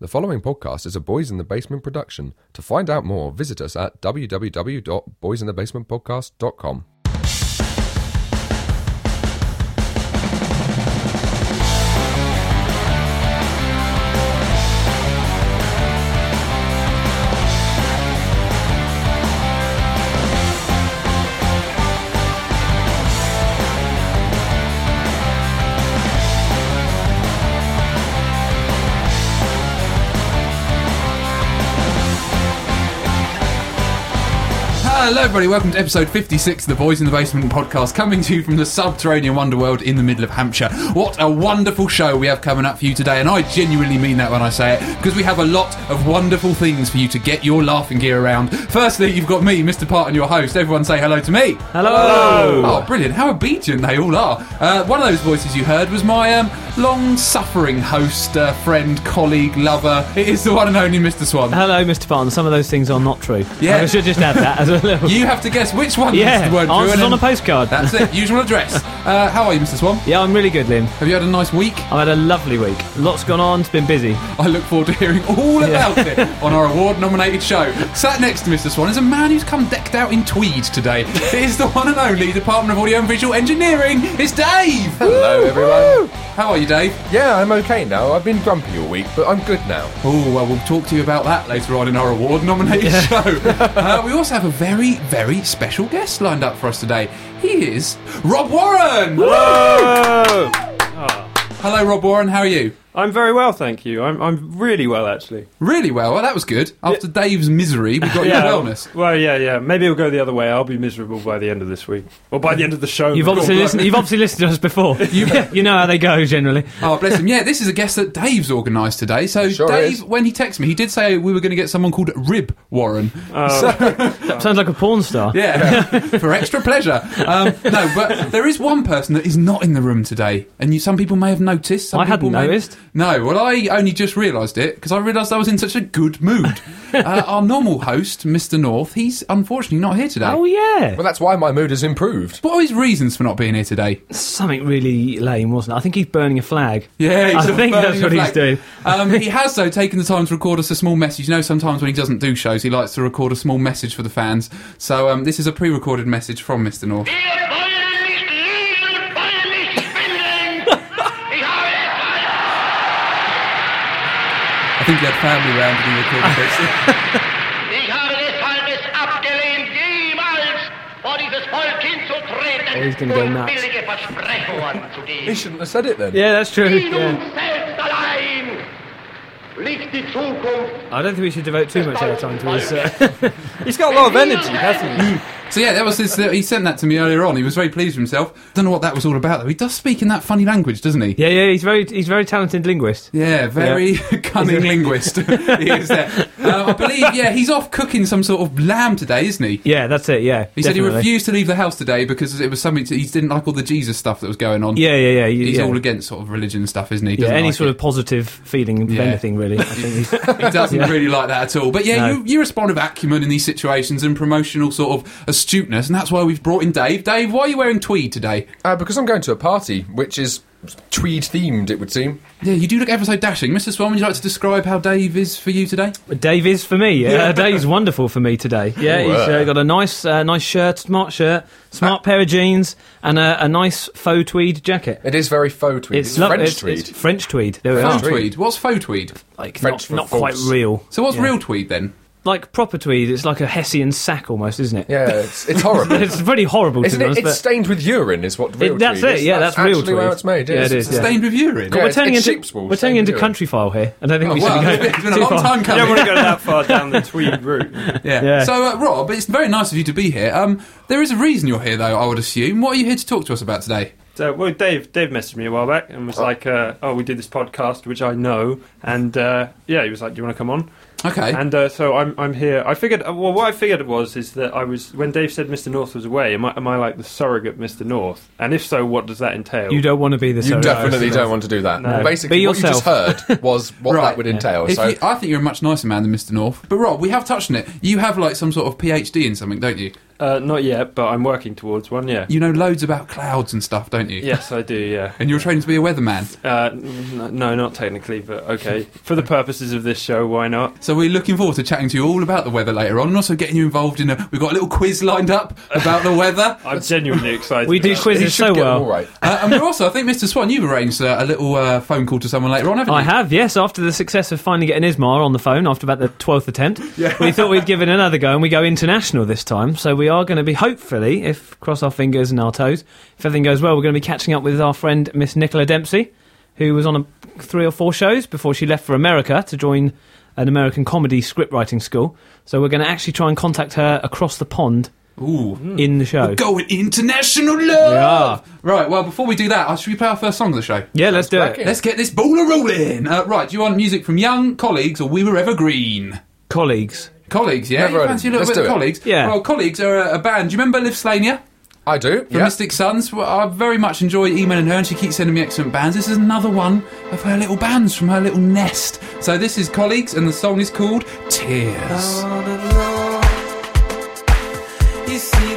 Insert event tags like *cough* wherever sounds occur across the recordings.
The following podcast is a Boys in the Basement production. To find out more, visit us at www.boysinthebasementpodcast.com. Hello, everybody. Welcome to episode 56 of the Boys in the Basement podcast, coming to you from the subterranean wonderworld in the middle of Hampshire. What a wonderful show we have coming up for you today, and I genuinely mean that when I say it, because we have a lot of wonderful things for you to get your laughing gear around. Firstly, you've got me, Mr. Parton, your host. Everyone say hello to me. Hello. Oh, brilliant. How obedient they all are. Uh, one of those voices you heard was my um, long suffering host, uh, friend, colleague, lover. It is the one and only Mr. Swan. Hello, Mr. Parton. Some of those things are not true. Yeah. I should just add that as a little. *laughs* You have to guess which one yeah, weren't true. answers and on a postcard. That's it. *laughs* Usual address. Uh, how are you, Mr. Swan? yeah, I'm really good, Liam. Have you had a nice week? I've had a lovely week. Lots gone on. It's been busy. I look forward to hearing all about it *laughs* on our award-nominated show. Sat next to Mr. Swan is a man who's come decked out in tweed today. It is the one and only Department of Audio and Visual Engineering. It's Dave. Hello, everyone. How are you, Dave? Yeah, I'm okay now. I've been grumpy all week, but I'm good now. Oh, well, we'll talk to you about that later on in our award-nominated show. Uh, we also have a very, very special guest lined up for us today. He is Rob Warren. Hello, Rob Warren. How are you? I'm very well, thank you. I'm, I'm really well, actually. Really well. Well, that was good. After Dave's misery, we got *laughs* your wellness. Well, yeah, yeah. Maybe it'll go the other way. I'll be miserable by the end of this week, or by the end of the show. You've obviously listened. You've obviously listened to us before. *laughs* You, you know how they go generally. Oh, bless him. Yeah, this is a guest that Dave's organised today. So, Sure Dave, is. when he texted me, he did say we were going to get someone called Rib Warren. *laughs* Sounds like a porn star. Yeah, for extra pleasure. Um, no, but there is one person that is not in the room today, and you, some people may have noticed. Some I hadn't people may- noticed. No, well, I only just realised it because I realised I was in such a good mood. *laughs* uh, our normal host, Mr. North, he's unfortunately not here today. Oh yeah. Well, that's why my mood has improved. What are his reasons for not being here today? Something really lame, wasn't it? I think he's burning a flag. Yeah, he's I think that's what he's doing. Um, he *laughs* has, though, taken the time to record us a small message. You know, sometimes when he doesn't do shows, he likes to record a small message for the fans. So um, this is a pre-recorded message from Mr. North. Think he had family round and he recorded this. *laughs* Ich habe deshalb es abgelehnt, jemals vor dieses Volk hinzutreten Oh, he's gonna go nuts. billige Versprechungen zu He shouldn't have said it then. Yeah, that's true. Yeah. uns selbst allein liegt die Zukunft. I don't think we should devote too much of our time to his. Uh, *laughs* He's got a lot of energy, hasn't he? So yeah, that was his, he sent that to me earlier on. He was very pleased with himself. I don't know what that was all about though. He does speak in that funny language, doesn't he? yeah, yeah. He's very, he's very talented linguist. Yeah, very *laughs* cunning linguist. *laughs* he is there. Uh, I believe, yeah, he's off cooking some sort of lamb today, isn't he? Yeah, that's it. Yeah. He said he refused to leave the house today because it was something to, he didn't like all the Jesus stuff that was going on. Yeah, yeah, yeah. He's yeah. all against sort of religion stuff, isn't he? Yeah, any like sort it. of positive feeling of Yeah. anything, really. I think *laughs* He doesn't Yeah. really like that at all. But yeah, No. you, you respond with acumen in these situations and promotional sort of astuteness, and that's why we've brought in Dave. Dave, why are you wearing tweed today? Uh, because I'm going to a party, which is tweed themed, it would seem. Yeah, you do look ever so dashing. Mr. Swan, would you like to describe how Dave is for you today? Dave is for me. *laughs* Uh, Dave's wonderful for me today. Yeah, Oh, he's uh, got a nice, uh, nice shirt, smart shirt, smart pair of jeans, and a, a nice faux tweed jacket. It is very faux tweed. It's, lo- French it's- tweed. it's French tweed. There we Faux are. tweed. What's faux tweed? Like French not, not quite real. So what's Yeah. real tweed then? Like proper tweed. It's like a Hessian sack almost, isn't it? yeah, it's, it's *laughs* horrible. It's pretty horrible Isn't to it? honest. It's stained with urine, is what real It- that's tweed it, is. yeah, that's real actually how it's made. Yeah, yes. it is, It's yeah. Stained with urine. Yeah, we're it's- turning it's into sheep's wool, we're turning into with Countryfile here. I don't think Oh, we should well, go it's been a too long far. time I coming. don't want to go that far down the *laughs* tweed route. Yeah. Yeah. So, uh, Rob, it's very nice of you to be here. Um, there is a reason you're here, though. I would assume. What are you here to talk to us about today? So, well, Dave, Dave messaged me a while back and was like, uh, "Oh, we did this podcast, which I know," and uh, yeah, he was like, "Do you want to come on?" Okay. And uh, so I'm, I'm here. I figured, uh, well, what I figured was is that I was when Dave said Mr. North was away. Am I, am I like the surrogate Mr. North? And if so, what does that entail? You don't want to be the You surrogate. definitely don't want to do that. No. Basically, Be what you just yourself. heard was *laughs* what Right. that would entail. If So, you, I think you're a much nicer man than Mr. North. But Rob, we have touched on it. You have like some sort of PhD in something, don't you? Uh, not yet, but I'm working towards one. Yeah. You know loads about clouds and stuff, don't you? Yes, I do. Yeah. And you're training to be a weatherman. Uh, n- no, not technically, but okay. For the purposes of this show, why not? So we're looking forward to chatting to you all about the weather later on, and also getting you involved in a. We've got a little quiz lined up about the weather. *laughs* I'm genuinely excited. We do about it. quizzes so well. all right. uh, and we're also, I think, Mr. Swan, you've arranged uh, a little uh, phone call to someone later on, haven't you? I have, yes. After the success of finally getting Ismar on the phone after about the 12th attempt, *laughs* we thought we'd give it another go and we go international this time. So we are going to be, hopefully, if cross our fingers and our toes, if everything goes well, we're going to be catching up with our friend Miss Nicola Dempsey, who was on a, three or four shows before she left for America to join an American comedy script writing school. So we're going to actually try and contact her across the pond Ooh. in the show. We're going international love! We are. Right, well, before we do that, uh, should we play our first song of the show? Yeah, let's do it. cracking. Let's get this ball a rolling. Uh, right, do you want music from Young, Colleagues, or We Were Evergreen? Colleagues. Colleagues, yeah? Never you heard fancy a of little them. bit of Let's do it. Colleagues? Yeah. Well, Colleagues are a, a band. Do you remember Liv Slania? I do. From Yeah. Mystic Sons. Well, I very much enjoy emailing her, and she keeps sending me excellent bands. This is another one of her little bands from her little nest. So this is Colleagues, and the song is called Tears. You see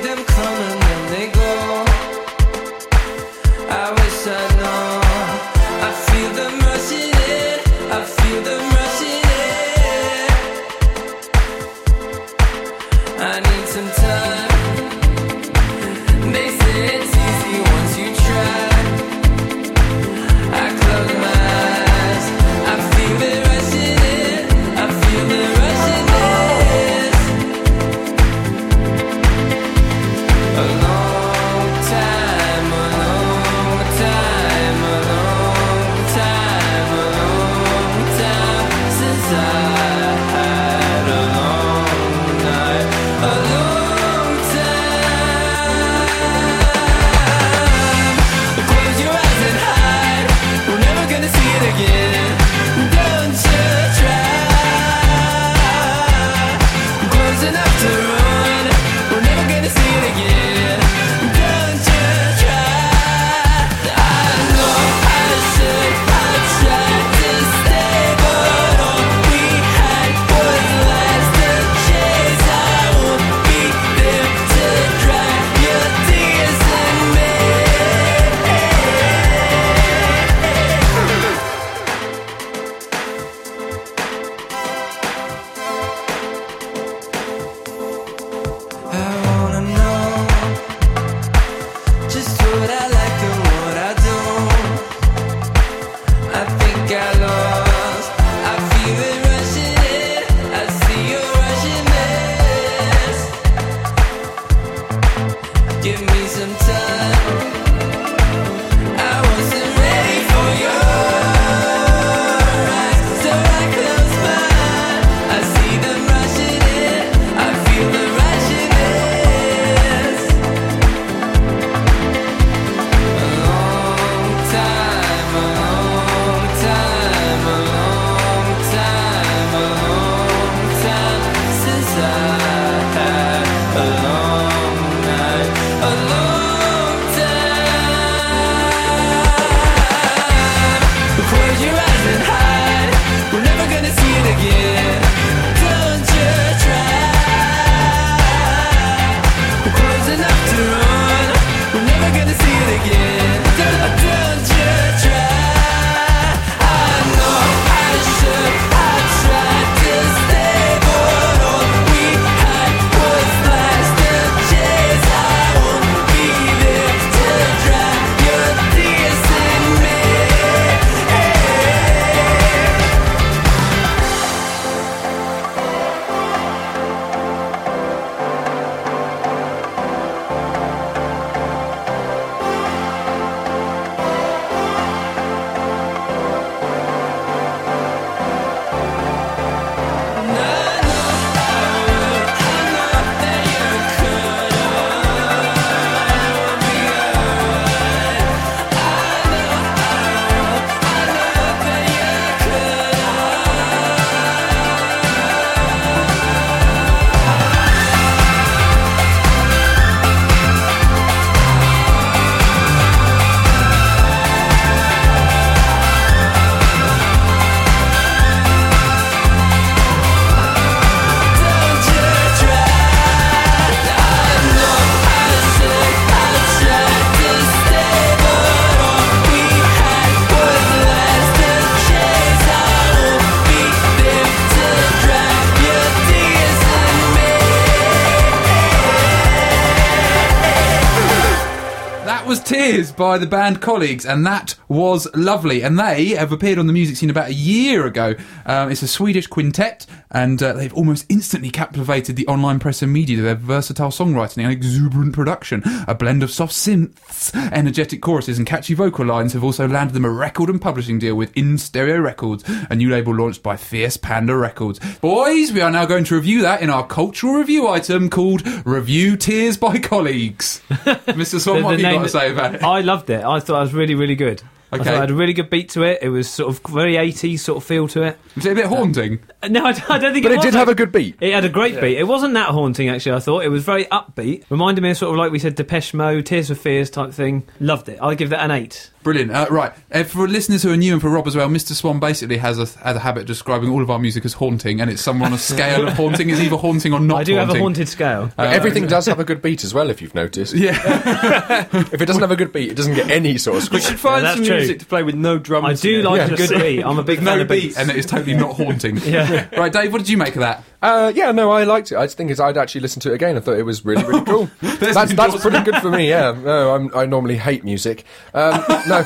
By the band Colleagues, and that was lovely. And they have appeared on the music scene about a year ago. Um, it's a Swedish quintet, and uh, they've almost instantly captivated the online press and media with their versatile songwriting and exuberant production. A blend of soft synths, energetic choruses, and catchy vocal lines have also landed them a record and publishing deal with In Stereo Records, a new label launched by Fierce Panda Records. Boys, we are now going to review that in our cultural review item called Review Tears by Colleagues. *laughs* Mr. Swan, what have you got to say about it? I loved it. I thought it was really, really good. I thought it had a really good beat to it. It was sort of very 80s sort of feel to it. Was it a bit haunting? Uh, No, I, I don't think it. But it it was did have a good beat. It had a great beat. It wasn't that haunting, actually, I thought. It was very upbeat. Reminded me of sort of like we said, Depeche Mode, Tears for Fears type thing. Loved it. I'd give that an 8. Brilliant. Uh, right. Uh, for listeners who are new and for Rob as well, Mr. Swan basically has a, has a habit of describing all of our music as haunting, and it's somewhere on a *laughs* scale of haunting. It's either haunting or not I do have a haunted scale. Uh, Everything does have a good beat as well, if you've noticed. *laughs* Yeah. *laughs* If it doesn't have a good beat, it doesn't get any sort of We squeak. should find that's some true. Music to play with no drums. I do like Yeah. a good beat. I'm a big *laughs* fan no of beat, beats. and it is totally not haunting. *laughs* Yeah. Right, Dave, what did you make of that? Uh, yeah, no, I liked it. I just think it's, I'd actually listen to it again. I thought it was really, really cool. *laughs* that's that's pretty good for me. Yeah, *laughs* no, I'm, I normally hate music. Um, no,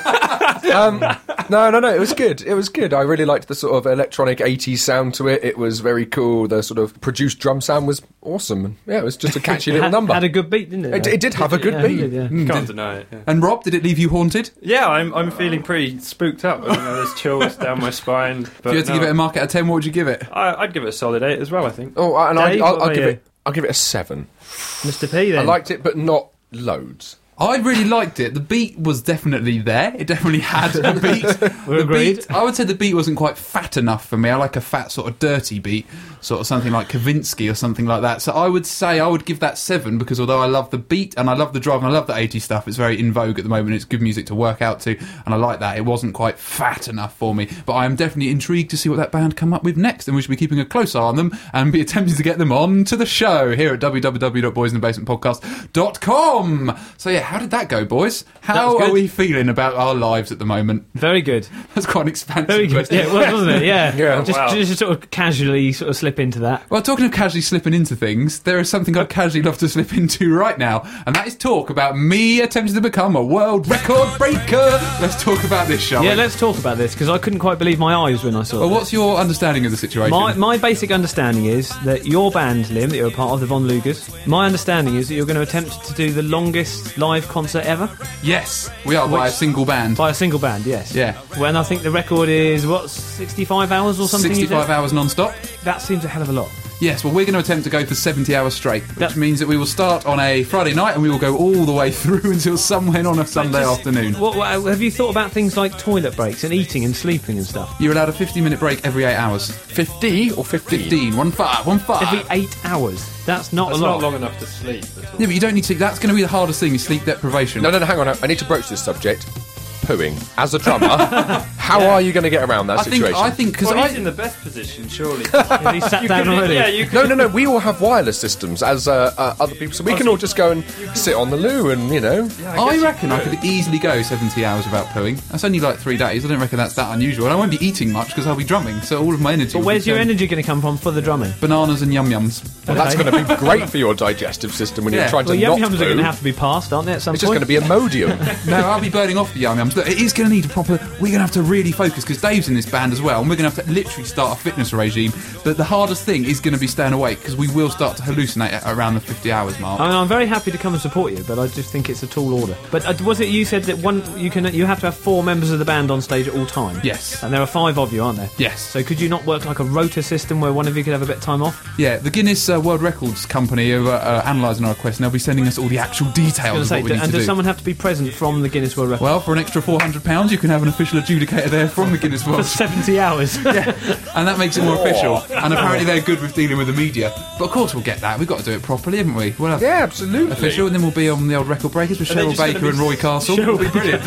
um, no, no, no. It was good. It was good. I really liked the sort of electronic '80s sound to it. It was very cool. The sort of produced drum sound was awesome. Yeah, it was just a catchy *laughs* little number. had a good beat, didn't it? It- it did have a good Yeah, beat. did, yeah. Mm, Can't deny it. Yeah, and Rob, did it leave you haunted? yeah I'm, I'm feeling pretty spooked up. You know, there's chills down my spine. But If you had to no, give it a mark out of 10, what would you give it? I, I'd give it a solid eight as well. I think. oh, and I, Dave, I'll, I'll give it. I'll give it a seven. Mr. P, then. I liked it, but not loads. I really liked it. The beat was definitely there. It definitely had a *laughs* beat. We're the agreed. beat, I would say the beat wasn't quite fat enough for me. I like a fat sort of dirty beat, sort of something like Kavinsky or something like that. So I would say I would give that seven because although I love the beat and I love the drive and I love the 80s stuff, it's very in vogue at the moment. It's good music to work out to, and I like that. It wasn't quite fat enough for me, but I am definitely intrigued to see what that band come up with next, and we should be keeping a close eye on them and be attempting to get them on to the show here at www.boysinthebasementpodcast.com. So yeah, how did that go, boys? How are we feeling about our lives at the moment? Very good. *laughs* That's quite an expansive Very good. question. Yeah, it was, wasn't it? Yeah. *laughs* Yeah. Just, Wow. just sort of casually sort of slip into that. Well, talking of casually slipping into things, there is something I'd casually love to slip into right now, and that is talk about me attempting to become a world record breaker. Let's talk about this, shall Yeah, we? let's talk about this because I couldn't quite believe my eyes when I saw Well, it. what's your understanding of the situation? My, my basic understanding is that your band, Liam, that you're a part of, the Von Lugers, my understanding is that you're going to attempt to do the longest live concert ever yes, we are by a Which- single band. by a single band, yes. Yeah. When I think the record is, what, 65 hours or something? you 65 hours non-stop. That seems a hell of a lot. Yes, well, we're going to attempt to go for 70 hours straight, which That- means that we will start on a Friday night and we will go all the way *laughs* through until somewhere on a Sunday Just- afternoon. What, what, have you thought about things like toilet breaks and eating and sleeping and stuff? You're allowed a 50 minute break every eight hours. 50 or 15? 15, one five, one five. Every eight hours. That's not It's a lot. not long enough to sleep. At all. Yeah, but you don't need to. That's going to be the hardest thing is sleep deprivation. No, no, no, hang on. I need to broach this subject. Pooing. As a drummer, *laughs* how are you going to get around that I think. situation? I think because Well, I. he's in the best position, surely. *laughs* Have you sat You down could- already? Yeah, you could. no, no, no. We all have wireless systems as uh, uh, other people, so we can all just go and sit on the loo and, you know. I reckon I could easily go 70 hours without pooing. That's only like three days. I don't reckon that's that unusual. And I won't be eating much because I'll be drumming, so all of my energy. But where's your energy going to come from for the drumming? Bananas and yum yums. Well, that's going to be *laughs* great for your digestive system when Yeah. you're trying to Well, yum not yums are going to have to be passed, aren't they? At some It's just going to be Imodium. *laughs* No, I'll be burning off the yum yums. Look, it is going to need a proper. We're going to have to really focus because Dave's in this band as well, and we're going to have to literally start a fitness regime. But the hardest thing is going to be staying awake because we will start to hallucinate at around the 50 hours mark. I mean, I'm very happy to come and support you, but I just think it's a tall order. But uh, was it you said that one you can you have to have four members of the band on stage at all times? Yes. And there are five of you, aren't there? Yes. So could you not work like a rota system where one of you could have a bit of time off? Yeah, the Guinness uh, World Records company are uh, analysing our request and they'll be sending us all the actual details say, what we d- need and to does do. someone have to be present from the Guinness World Record Well, for an extra £400, you can have an official adjudicator there from the Guinness for World 70 hours? *laughs* yeah, and that makes it more official. Oh. And apparently they're good with dealing with the media. But of course we'll get that. We've got to do it properly, haven't we? We'll yeah, absolutely. official, and then we'll be on the old record breakers with Are Cheryl Baker and Roy Castle. It'll be brilliant.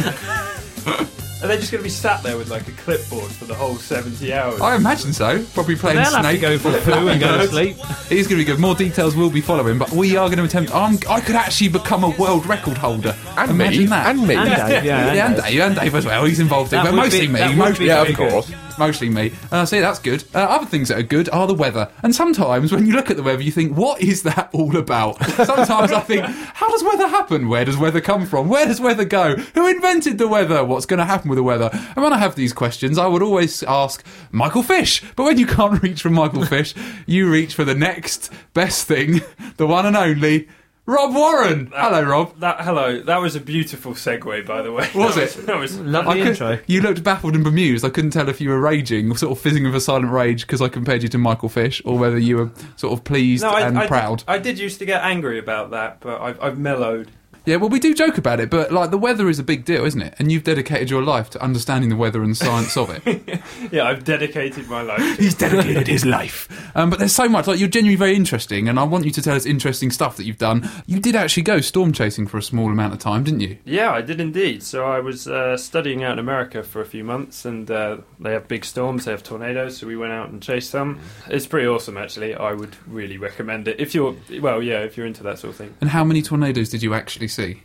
Are they just going to be sat there with like a clipboard for the whole 70 hours? I imagine so. Probably playing They'll have to Snake. go for a poo and go to *laughs* sleep. It is going to be good. More details will be following, but we are going to attempt. I'm, I could actually become a world record holder. And Imagine me. that. And me. And Dave, yeah. *laughs* yeah, and Dave, and Dave as well. He's involved in, That but would mostly be- me. that would Mostly be yeah, very of good. course. Mostly me. Uh, see, that's good. Uh, other things that are good are the weather. And sometimes when you look at the weather, you think, what is that all about? Sometimes I think, how does weather happen? Where does weather come from? Where does weather go? Who invented the weather? What's going to happen with the weather? And when I have these questions, I would always ask Michael Fish. But when you can't *laughs* reach for Michael Fish, you reach for the next best thing, the one and only. Rob Warren. Hello, Rob. That hello. That was a beautiful segue, by the way. Was *laughs* That it? That was. Lovely I could- intro. You looked baffled and bemused. I couldn't tell if you were raging, sort of fizzing with a silent rage because I compared you to Michael Fish, or whether you were sort of pleased No, I, and I, proud. I did used to get angry about that, but I've, I've mellowed. Yeah, well, we do joke about it, but like the weather is a big deal, isn't it? And you've dedicated your life to understanding the weather and the science of it. *laughs* Yeah, I've dedicated my life. to He's dedicated his *laughs* life. Um, but there's so much. Like you're genuinely very interesting, and I want you to tell us interesting stuff that you've done. You did actually go storm chasing for a small amount of time, didn't you? Yeah, I did indeed. So I was uh, studying out in America for a few months, and uh, they have big storms, they have tornadoes, so we went out and chased some. It's pretty awesome, actually. I would really recommend it if you're, well, yeah, if you're into that sort of thing. And how many tornadoes did you actually see?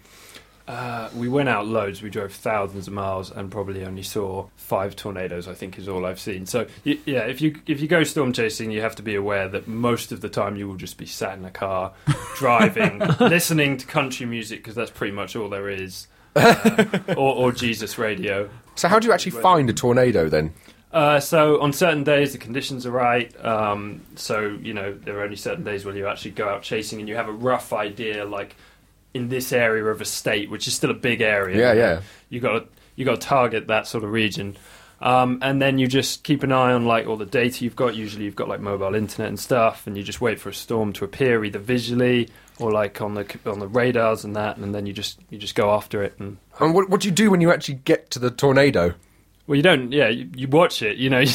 Uh, we went out loads. We drove thousands of miles, and probably only saw five tornadoes. I think is all I've seen. So y- yeah, if you if you go storm chasing, you have to be aware that most of the time you will just be sat in a car, *laughs* driving, listening to country music because that's pretty much all there is, uh, *laughs* or, or Jesus radio. So how do you actually find a tornado then? Uh, so on certain days the conditions are right. Um, so you know there are only certain days where you actually go out chasing and you have a rough idea, like in this area of a state, which is still a big area. Yeah, yeah. You got to you got to target that sort of region. Um, and then you just keep an eye on like all the data you've got. Usually you've got like mobile internet and stuff, and you just wait for a storm to appear either visually or like on the on the radars and that, and then you just you just go after it. And And what, what do you do when you actually get to the tornado? well, you don't, yeah, you, you watch it. You know, *laughs* you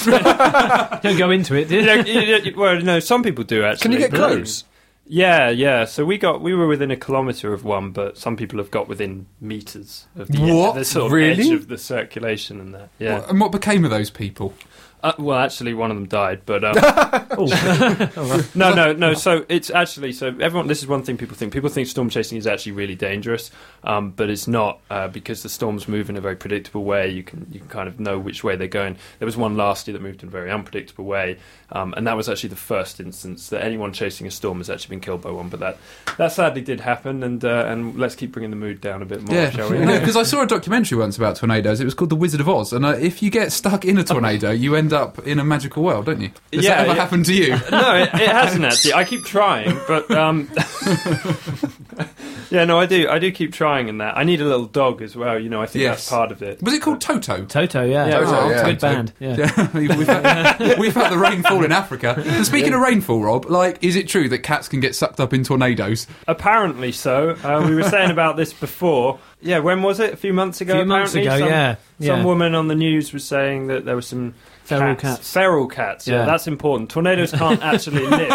Don't go into it, did you you? know, you- you- well, no, some people do actually. Can you get but- close? Yeah, yeah. So we got we were within a kilometre of one, but some people have got within meters of the, What? the sort of Really? edge of the circulation and that. Yeah. And what became of those people? Uh, well, actually, one of them died, but um, *laughs* Oh. *laughs* no, no, no. So it's actually so everyone. This is one thing people think. People think storm chasing is actually really dangerous, um, but it's not uh, because the storms move in a very predictable way. You can you can kind of know which way they're going. There was one last year that moved in a very unpredictable way, um, and that was actually the first instance that anyone chasing a storm has actually been killed by one. But that that sadly did happen, and uh, and let's keep bringing the mood down a bit more, Yeah, shall we? *laughs* because I saw a documentary once about tornadoes. It was called The Wizard of Oz, and uh, if you get stuck in a tornado, you end up in a magical world, don't you? Has Yeah, that ever yeah. happened to you? no, it, it hasn't actually. I keep trying, but um, *laughs* *laughs* yeah, no, I do. I do keep trying in that. I need a little dog as well. You know, I think Yes. that's part of it. Was it called Toto? Toto, yeah. Yeah, Toto, Oh, yeah. Good band. Yeah. *laughs* Yeah, we've, had, *laughs* we've had the rainfall in Africa. And speaking of rainfall, Rob, like, is it true that cats can get sucked up in tornadoes? Apparently so. Uh, we were saying about this before. Yeah, when was it? A few months ago. A few months apparently? ago, Some- yeah. Some woman on the news was saying that there were some Feral cats. Feral cats. Yeah. Yeah. that's important. Tornadoes can't actually live.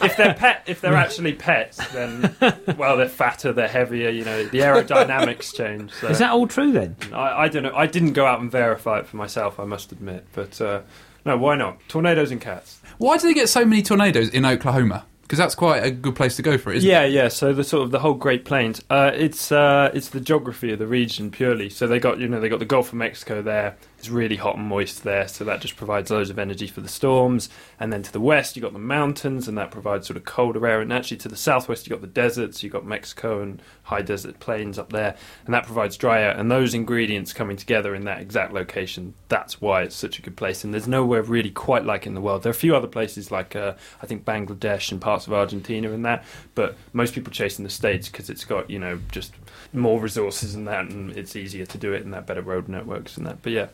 if they're pet, if they're actually pets, then *laughs* well, they're fatter, they're heavier. You know, the aerodynamics *laughs* change. So. Is that all true then? I, I don't know. I didn't go out and verify it for myself. I must admit, but uh, no, why not? Tornadoes and cats. Why do they get so many tornadoes in Oklahoma? Because that's quite a good place to go for it, isn't it? yeah, yeah. So the sort of the whole Great Plains. Uh, it's uh, it's the geography of the region purely. So they got you know they got the Gulf of Mexico there. It's really hot and moist there, so that just provides loads of energy for the storms. And then to the west, you've got the mountains, and that provides sort of colder air. And actually to the southwest, you've got the deserts. you've got Mexico and high desert plains up there, and that provides dry air. And those ingredients coming together in that exact location, that's why it's such a good place. And there's nowhere really quite like in the world. There are a few other places like uh, I think Bangladesh and parts of Argentina and that, but most people chase in the states because it's got you know just more resources and that, and it's easier to do it and that better road networks and that. But yeah.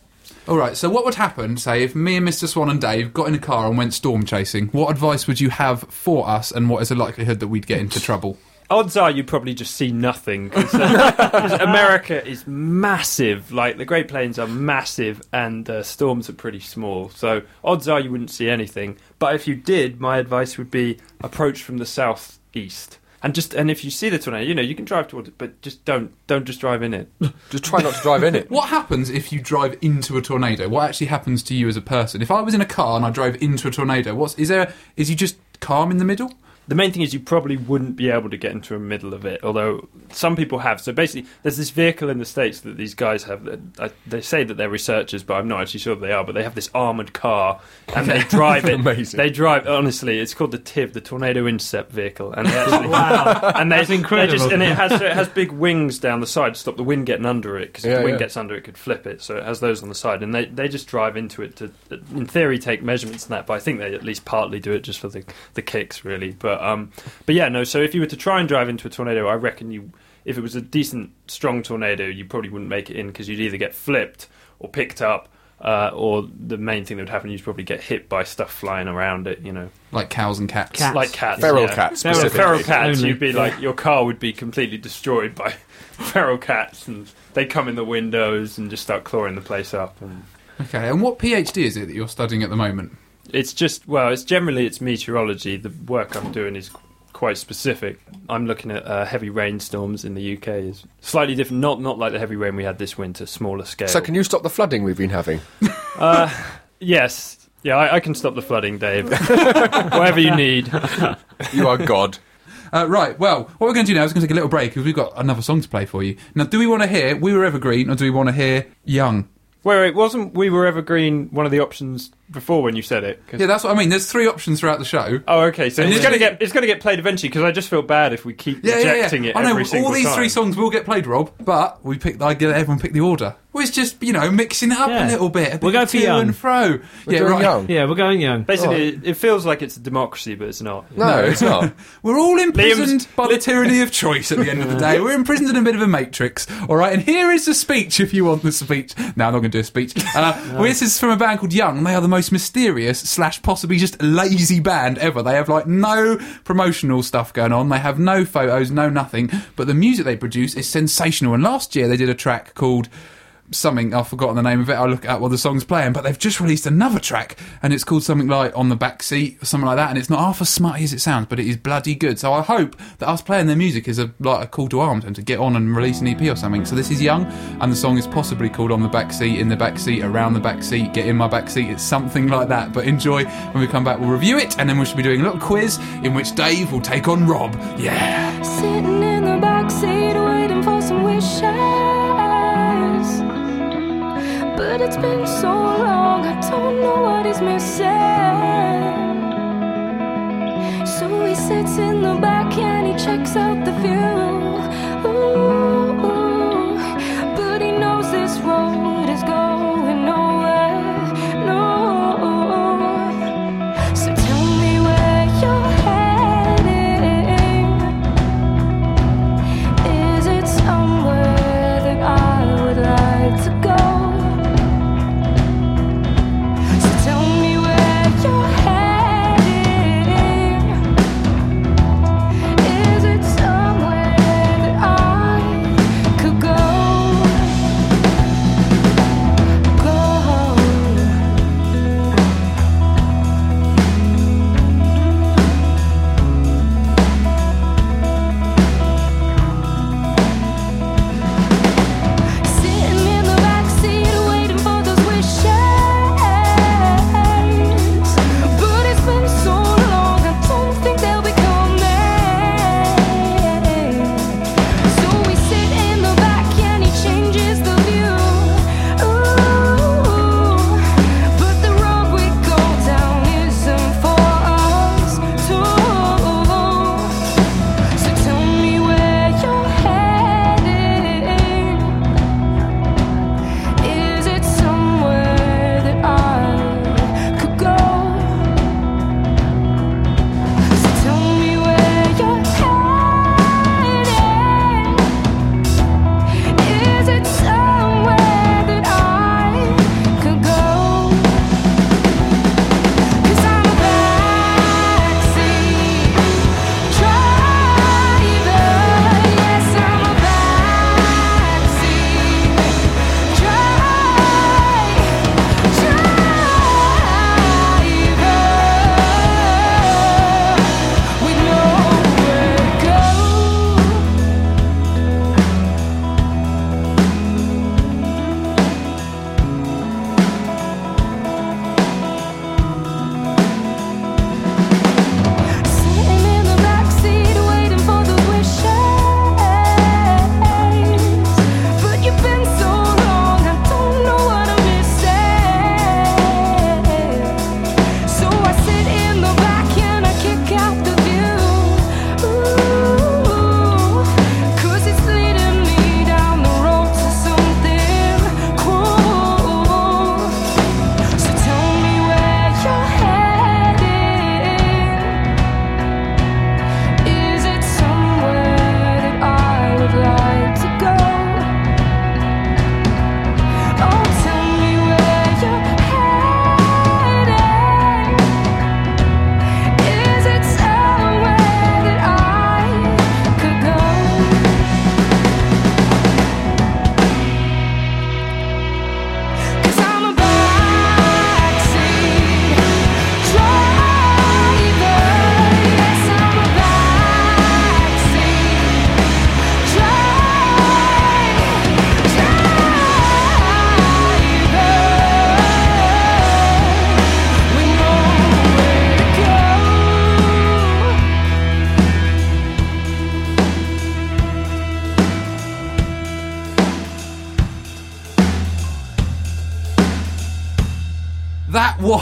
All right, so what would happen, say, if me and Mr. Swan and Dave got in a car and went storm chasing? What advice would you have for us, and what is the likelihood that we'd get into trouble? Odds are you probably just see nothing because *laughs* America is massive. Like the Great Plains are massive, and uh, storms are pretty small. So odds are you wouldn't see anything. But if you did, my advice would be approach from the southeast, and just and if you see the tornado, you know you can drive towards it, but just don't don't just drive in it. *laughs* Just try not to drive in it. What happens if you drive into a tornado? What actually happens to you as a person? If I was in a car and I drove into a tornado, what's is there? Is you just calm in the middle? The main thing is you probably wouldn't be able to get into the middle of it, although some people have. So basically, there's this vehicle in the states that these guys have. That, I, they say that they're researchers, but I'm not actually sure that they are. But they have this armored car, and they *laughs* drive it. Amazing. They drive. Honestly, it's called the TIV, the Tornado Intercept Vehicle, and they *laughs* actually Wow. *laughs* and they, incredible. just, and it has it has big wings down the side to stop the wind getting under it because if the wind yeah. gets under it, it could flip it. So it has those on the side, and they, they just drive into it to, in theory, take measurements and that. But I think they at least partly do it just for the the kicks, really. But um, but yeah, no. So if you were to try and drive into a tornado, I reckon you, if it was a decent strong tornado, you probably wouldn't make it in because you'd either get flipped or picked up. Uh, or the main thing that would happen, you'd probably get hit by stuff flying around it, you know, Like cows and cats. Cats. like cats, Feral yeah. cats Feral specifically. Feral cats, Only. you'd be like, your car would be completely destroyed by *laughs* feral cats, and they come in the windows and just start clawing the place up. And Okay, and what PhD is it that you're studying at the moment? It's just, well, it's generally it's meteorology. The work I'm doing is quite specific. I'm looking at uh, heavy rainstorms in the UK. is slightly different, not not like the heavy rain we had this winter, smaller scale. So can you stop the flooding we've been having? *laughs* Uh, yes, yeah, I, I can stop the flooding, Dave. *laughs* Whatever you need. You are God. *laughs* Uh, right, well, what we're going to do now is we're going to take a little break because we've got another song to play for you. Now, do we want to hear We Were Evergreen or do we want to hear Young? Wait, wait, wasn't we were evergreen one of the options before when you said it? 'Cause- Yeah, that's what I mean. There's three options throughout the show. Oh, okay. So And it's it's going to get it's going to get played eventually because I just feel bad if we keep Yeah, yeah, yeah. rejecting it I know every all these time. three songs will get played, Rob, but we picked. I get everyone pick the order. Well, it's just you know mixing it up Yeah. a little bit. A bit We'll go of for to Young. and fro. We're yeah, doing right. young. Yeah, we're going young. Basically, it, it feels like it's a democracy, but it's not. No, it's not. *laughs* We're all imprisoned Liam's- by the tyranny of choice at the end of the day. We're imprisoned in a bit of a matrix, all right? And here is the speech if you want the speech. No, I'm not going to do a speech. Uh, *laughs* well, this is from a band called Young. They are the most mysterious slash possibly just lazy band ever. They have like no promotional stuff going on. They have no photos, no nothing. But the music they produce is sensational. And last year they did a track called something I've forgotten the name of it. I'll look at while the song's playing, but they've just released another track, and it's called something like "On the Back Seat" or something like that. And it's not half as smutty as it sounds, but it is bloody good. So I hope that us playing their music is a like a call to arms and to get on and release an EP or something. So this is Young, and the song is possibly called "On the Back Seat," "In the Back Seat," "Around the Back Seat," "Get in My Back Seat." It's something like that. But enjoy. When we come back, we'll review it, and then we should be doing a little quiz in which Dave will take on Rob. Yeah. Sitting in the backseat waiting for some wishes. Eh? But been so long, I don't know what is missing. So he sits in the back and he checks out the view. Ooh, but he knows this road is going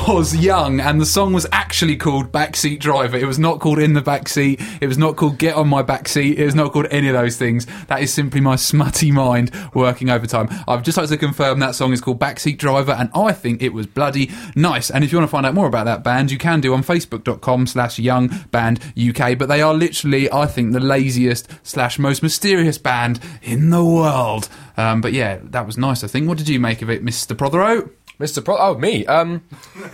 was young, and the song was actually called Backseat Driver. It was not called In the Backseat. It was not called Get on My Backseat. It was not called any of those things. That is simply my smutty mind working overtime. I've just like to confirm that song is called Backseat Driver, and I think it was bloody nice. And if you want to find out more about that band, you can do on facebook.com slash young band UK. But they are literally, I think, the laziest slash most mysterious band in the world. Um, but yeah, that was nice, I think. What did you make of it, Mr. Prothero? Mr. Pro- oh, me. Um,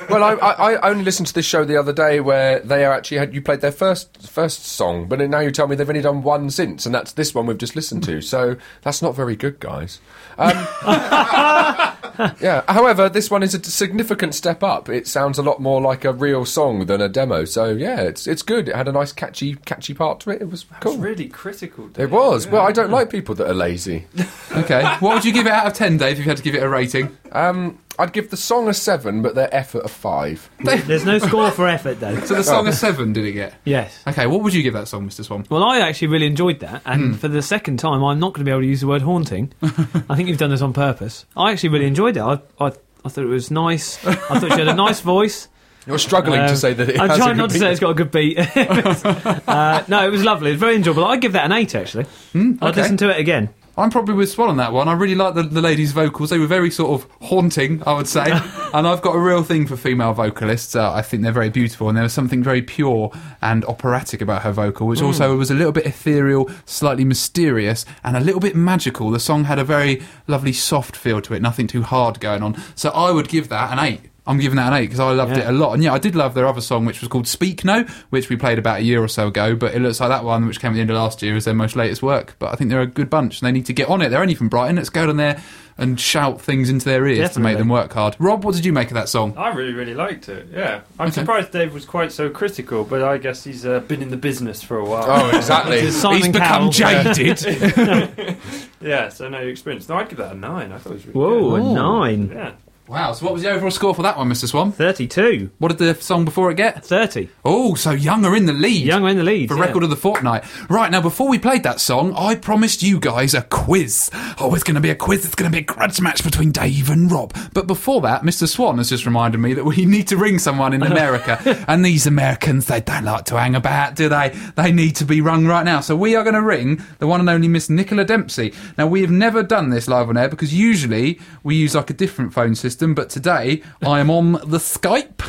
well, I, I, I only listened to this show the other day where they actually had you played their first first song, but now you tell me they've only done one since, and that's this one we've just listened to. So that's not very good, guys. Um, *laughs* *laughs* yeah. However, this one is a significant step up. It sounds a lot more like a real song than a demo. So yeah, it's it's good. It had a nice catchy catchy part to it. It was That's cool. really critical. It Dave. was. Yeah. Well, I don't like people that are lazy. *laughs* Okay. what would you give it out of 10, Dave, if you had to give it a rating? Um, I'd give the song a seven, but their effort a five. *laughs* There's no score for effort, though. So the song a 7, did it get? Yes. Okay, what would you give that song, Mr. Swan? Well, I actually really enjoyed that, and for the second time, I'm not going to be able to use the word haunting. I think you've done this on purpose. I actually really enjoyed it. I, I, I thought it was nice. I thought she had a nice voice. You're struggling Um, to say that it I'm trying not to say it's got a good beat. *laughs* uh, no, it was lovely. It was very enjoyable. I'd give that an eight, actually. I'd listen to it again. I'm probably with Swan on that one. I really like the, the ladies' vocals. They were very sort of haunting, I would say. *laughs* and I've got a real thing for female vocalists. Uh, I think they're very beautiful, and there was something very pure and operatic about her vocal, which also was a little bit ethereal, slightly mysterious, and a little bit magical. The song had a very lovely, soft feel to it, nothing too hard going on. So I would give that an eight. I'm giving that an eight because I loved Yeah. it a lot. And yeah, I did love their other song, which was called Speak No, which we played about a year or so ago. But it looks like that one, which came at the end of last year, is their most latest work. But I think they're a good bunch and they need to get on it. They're only from Brighton. Let's go down there and shout things into their ears to make them work hard. Rob, what did you make of that song? I really, really liked it. Yeah, I'm Okay. surprised Dave was quite so critical, but I guess he's uh, been in the business for a while. Oh, exactly. *laughs* He's become Cowell. jaded. *laughs* Yeah, so no experience. No, I'd give that a nine. I thought it was really good. Whoa, a nine. Yeah. Wow. So what was the overall score for that one, Mr. Swan? 32. What did the song before it get? 30. Oh, so Young are in the lead. Young are in the lead. for yeah. record of the fortnight. Right now, before we played that song, I promised you guys a quiz. Oh, it's going to be a quiz. It's going to be a grudge match between Dave and Rob. But before that, Mr. Swan has just reminded me that we *laughs* need to ring someone in America, *laughs* and these Americans they don't like to hang about, do they? They need to be rung right now. So we are going to ring the one and only Miss Nicola Dempsey. Now we have never done this live on air because usually we use like a different phone system, but today I am on the Skype,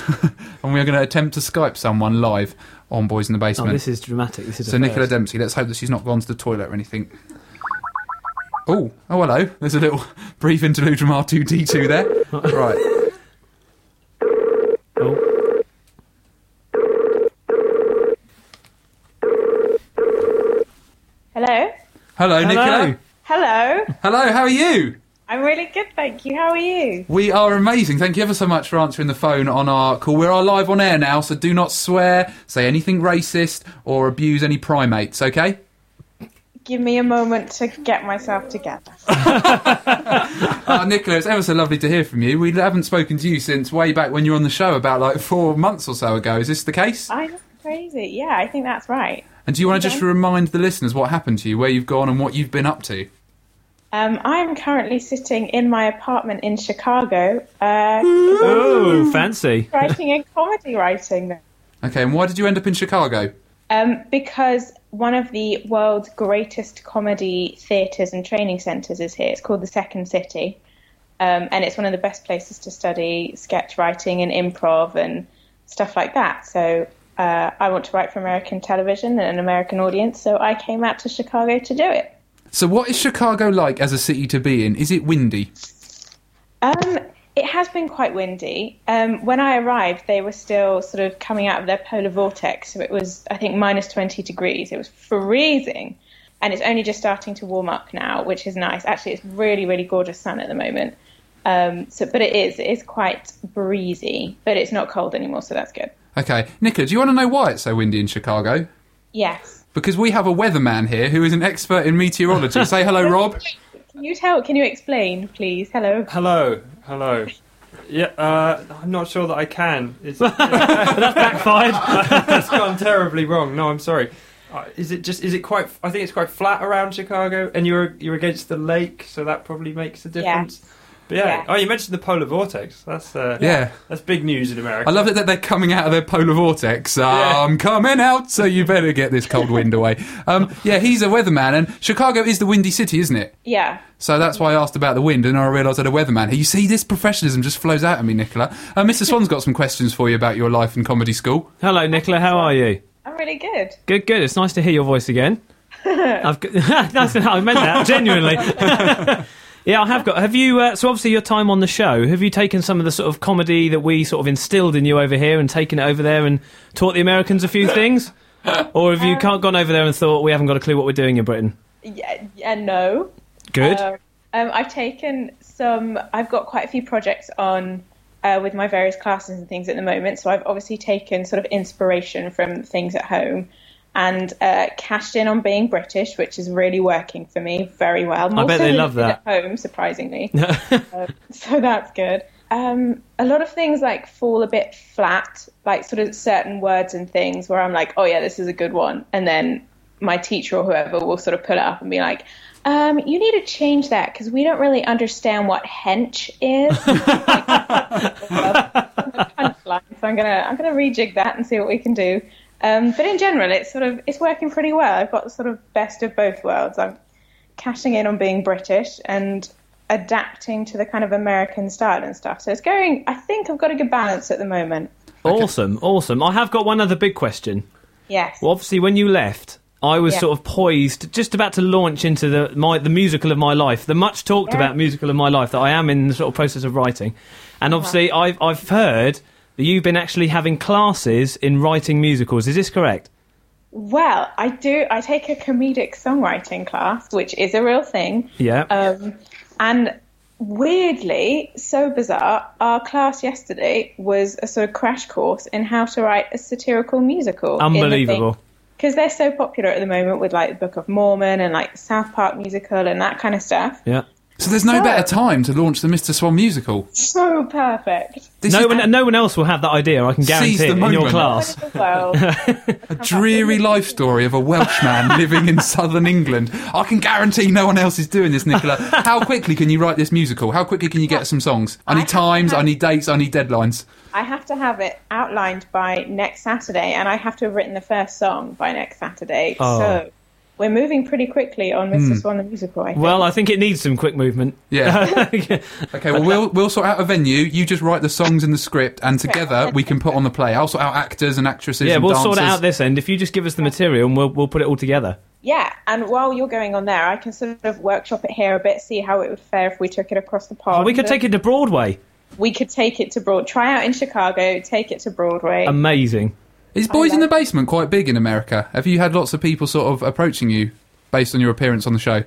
*laughs* and we are going to attempt to Skype someone live on Boys in the Basement. Oh, Basement. this is dramatic. This is So Nicola first. Dempsey, let's hope that she's not gone to the toilet or anything. Oh, oh hello. There's a little *laughs* brief interlude from R2D2 there. right. Oh. Hello. Hello, Nicola. Hello. Hello, how are you? I'm really good, thank you. How are you? We are amazing. Thank you ever so much for answering the phone on our call. We are live on air now, so do not swear, say anything racist, or abuse any primates, okay? Give me a moment to get myself together. Uh, *laughs* Nicola, it's ever so lovely to hear from you. We haven't spoken to you since way back when you were on the show about like four months or so ago. Is this the case? I'm crazy. Yeah, I think that's right. And do you want to just remind the listeners what happened to you, where you've gone, and what you've been up to? Um, I'm currently sitting in my apartment in Chicago, uh, Oh, *laughs* fancy. writing a comedy writing. Okay, and why did you end up in Chicago? Um, because one of the world's greatest comedy theatres and training centres is here. It's called the Second City. Um, and it's one of the best places to study sketch writing and improv and stuff like that. So uh, I want to write for American television and an American audience. So I came out to Chicago to do it. So, what is Chicago like as a city to be in? Is it windy? Um, it has been quite windy. Um, when I arrived, they were still sort of coming out of their polar vortex. So it was, I think, minus 20 degrees. It was freezing. And it's only just starting to warm up now, which is nice. Actually, it's really, really gorgeous sun at the moment. Um, so, but it is, it is quite breezy, but it's not cold anymore, so that's good. Okay, Nicola, do you want to know why it's so windy in Chicago? Yes. Because we have a weatherman here who is an expert in meteorology. *laughs* Say hello, Rob. Can you tell? Can you explain, please? Hello. Hello, hello. Yeah, uh, I'm not sure that I can. It's, *laughs* Backfired. *laughs* that's gone terribly wrong. No, I'm sorry. Uh, is it just? Is it quite? I think it's quite flat around Chicago, and you're you're against the lake, so that probably makes a difference. Yeah. Yeah. Oh, you mentioned the polar vortex. That's uh, Yeah. That's big news in America. I love it that they're coming out of their polar vortex. I'm coming out, so you better get this cold wind away. Um, yeah, he's a weatherman, and Chicago is the windy city, isn't it? Yeah. So that's why I asked about the wind, and I realised that a weatherman. You see, this professionalism just flows out of me, Nicola. Uh, Mr. Swan's got some questions for you about your life in comedy school. Hello, Nicola. How are you? I'm really good. Good, good. It's nice to hear your voice again. *laughs* I've got, *laughs* that's I meant that genuinely. *laughs* yeah, I have got. Have you? Uh, so obviously, your time on the show. Have you taken some of the sort of comedy that we sort of instilled in you over here and taken it over there and taught the Americans a few *laughs* things? Or have you can't gone over there and thought we haven't got a clue what we're doing in Britain? Yeah, yeah no. Good. Uh, um, I've taken some. I've got quite a few projects on uh, with my various classes and things at the moment. So I've obviously taken sort of inspiration from things at home and uh, cashed in on being British, which is really working for me very well. More bet they love that. at home, surprisingly. Uh, *laughs* so that's good. Um, a lot of things like fall a bit flat, like sort of certain words and things where I'm like, oh yeah, this is a good one, and then my teacher or whoever will sort of pull it up and be like, um, you need to change that because we don't really understand what hench is. *laughs* *laughs* So I'm gonna I'm gonna rejig that and see what we can do. Um, but in general, it's sort of it's working pretty well. I've got the sort of best of both worlds. I'm cashing in on being British and adapting to the kind of American style and stuff. So it's going. I think I've got a good balance at the moment. Awesome, awesome. I have got one other big question. Yes. Well, obviously, when you left, I was Yeah. sort of poised, just about to launch into the my the musical of my life, the much talked Yeah. about musical of my life that I am in the sort of process of writing. And obviously, Uh-huh. I've I've heard that you've been actually having classes in writing musicals. Is this correct? Well, I do. I take a comedic songwriting class, which is a real thing. Yeah. Um, and weirdly, so bizarre, our class yesterday was a sort of crash course in how to write a satirical musical. Unbelievable. Because they're so popular at the moment with like the Book of Mormon and like the South Park musical and that kind of stuff. Yeah. So there's no So- better time to launch the Mr. Swan musical. So perfect. This No is one, no one else will have that idea. I can Seize guarantee the it in your class. *laughs* *laughs* A dreary life story of a Welshman *laughs* living in southern England. I can guarantee no one else is doing this, Nicola. How quickly can you write this musical? How quickly can you get some songs? I need times, I need dates, I need deadlines. I have to have it outlined by next Saturday, and I have to have written the first song by next Saturday. Oh. So we're moving pretty quickly on Mr. Hmm. Swan the musical. I think. Well, I think it needs some quick movement. Yeah. *laughs* Okay, well, we'll we'll sort out a venue. You just write the songs and the script, and together we can put on the play. I'll sort out actors and actresses. yeah, and we'll dancers. sort it out this end. If you just give us the material, and we'll we'll put it all together. yeah, and while you're going on there, I can sort of workshop it here a bit, see how it would fare if we took it across the pond. Oh, we could take it to Broadway. We could take it to Broad. Try out in Chicago, take it to Broadway. Amazing. Is Boys in the Basement quite big in America? Have you had lots of people sort of approaching you based on your appearance on the show?